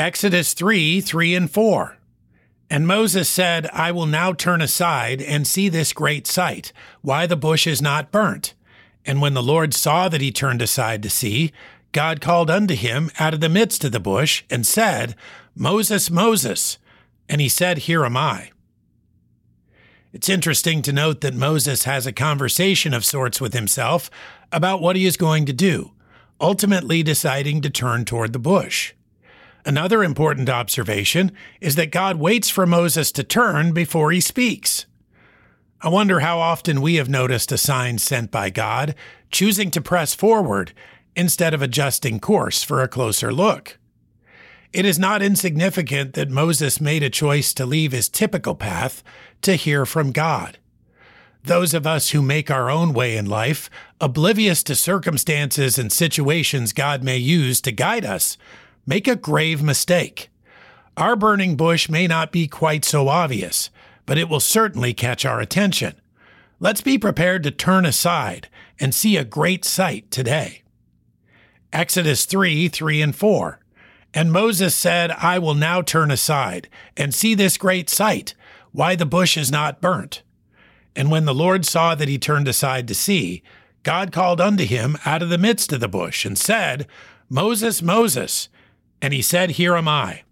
Exodus 3 3 and 4. And Moses said, I will now turn aside and see this great sight, why the bush is not burnt. And when the Lord saw that he turned aside to see, God called unto him out of the midst of the bush and said, Moses, Moses. And he said, Here am I. It's interesting to note that Moses has a conversation of sorts with himself about what he is going to do, ultimately deciding to turn toward the bush. Another important observation is that God waits for Moses to turn before he speaks. I wonder how often we have noticed a sign sent by God choosing to press forward instead of adjusting course for a closer look. It is not insignificant that Moses made a choice to leave his typical path to hear from God. Those of us who make our own way in life, oblivious to circumstances and situations God may use to guide us, make a grave mistake. Our burning bush may not be quite so obvious, but it will certainly catch our attention. Let's be prepared to turn aside and see a great sight today. Exodus 3 3 and 4. And Moses said, I will now turn aside and see this great sight, why the bush is not burnt. And when the Lord saw that he turned aside to see, God called unto him out of the midst of the bush and said, Moses, Moses. And he said, Here am I.